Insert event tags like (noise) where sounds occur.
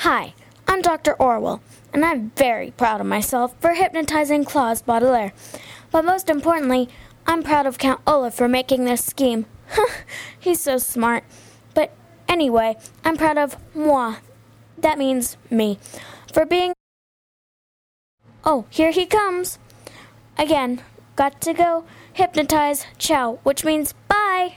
Hi, I'm Dr. Orwell, and I'm very proud of myself for hypnotizing Klaus Baudelaire. But most importantly, I'm proud of Count Olaf for making this scheme. (laughs) He's so smart. But anyway, I'm proud of moi. That means me. For being. Oh, here he comes. Again, got to go hypnotize ciao, which means bye.